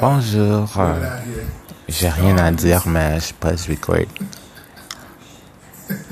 Bonjour, j'ai rien à dire mais je presse record.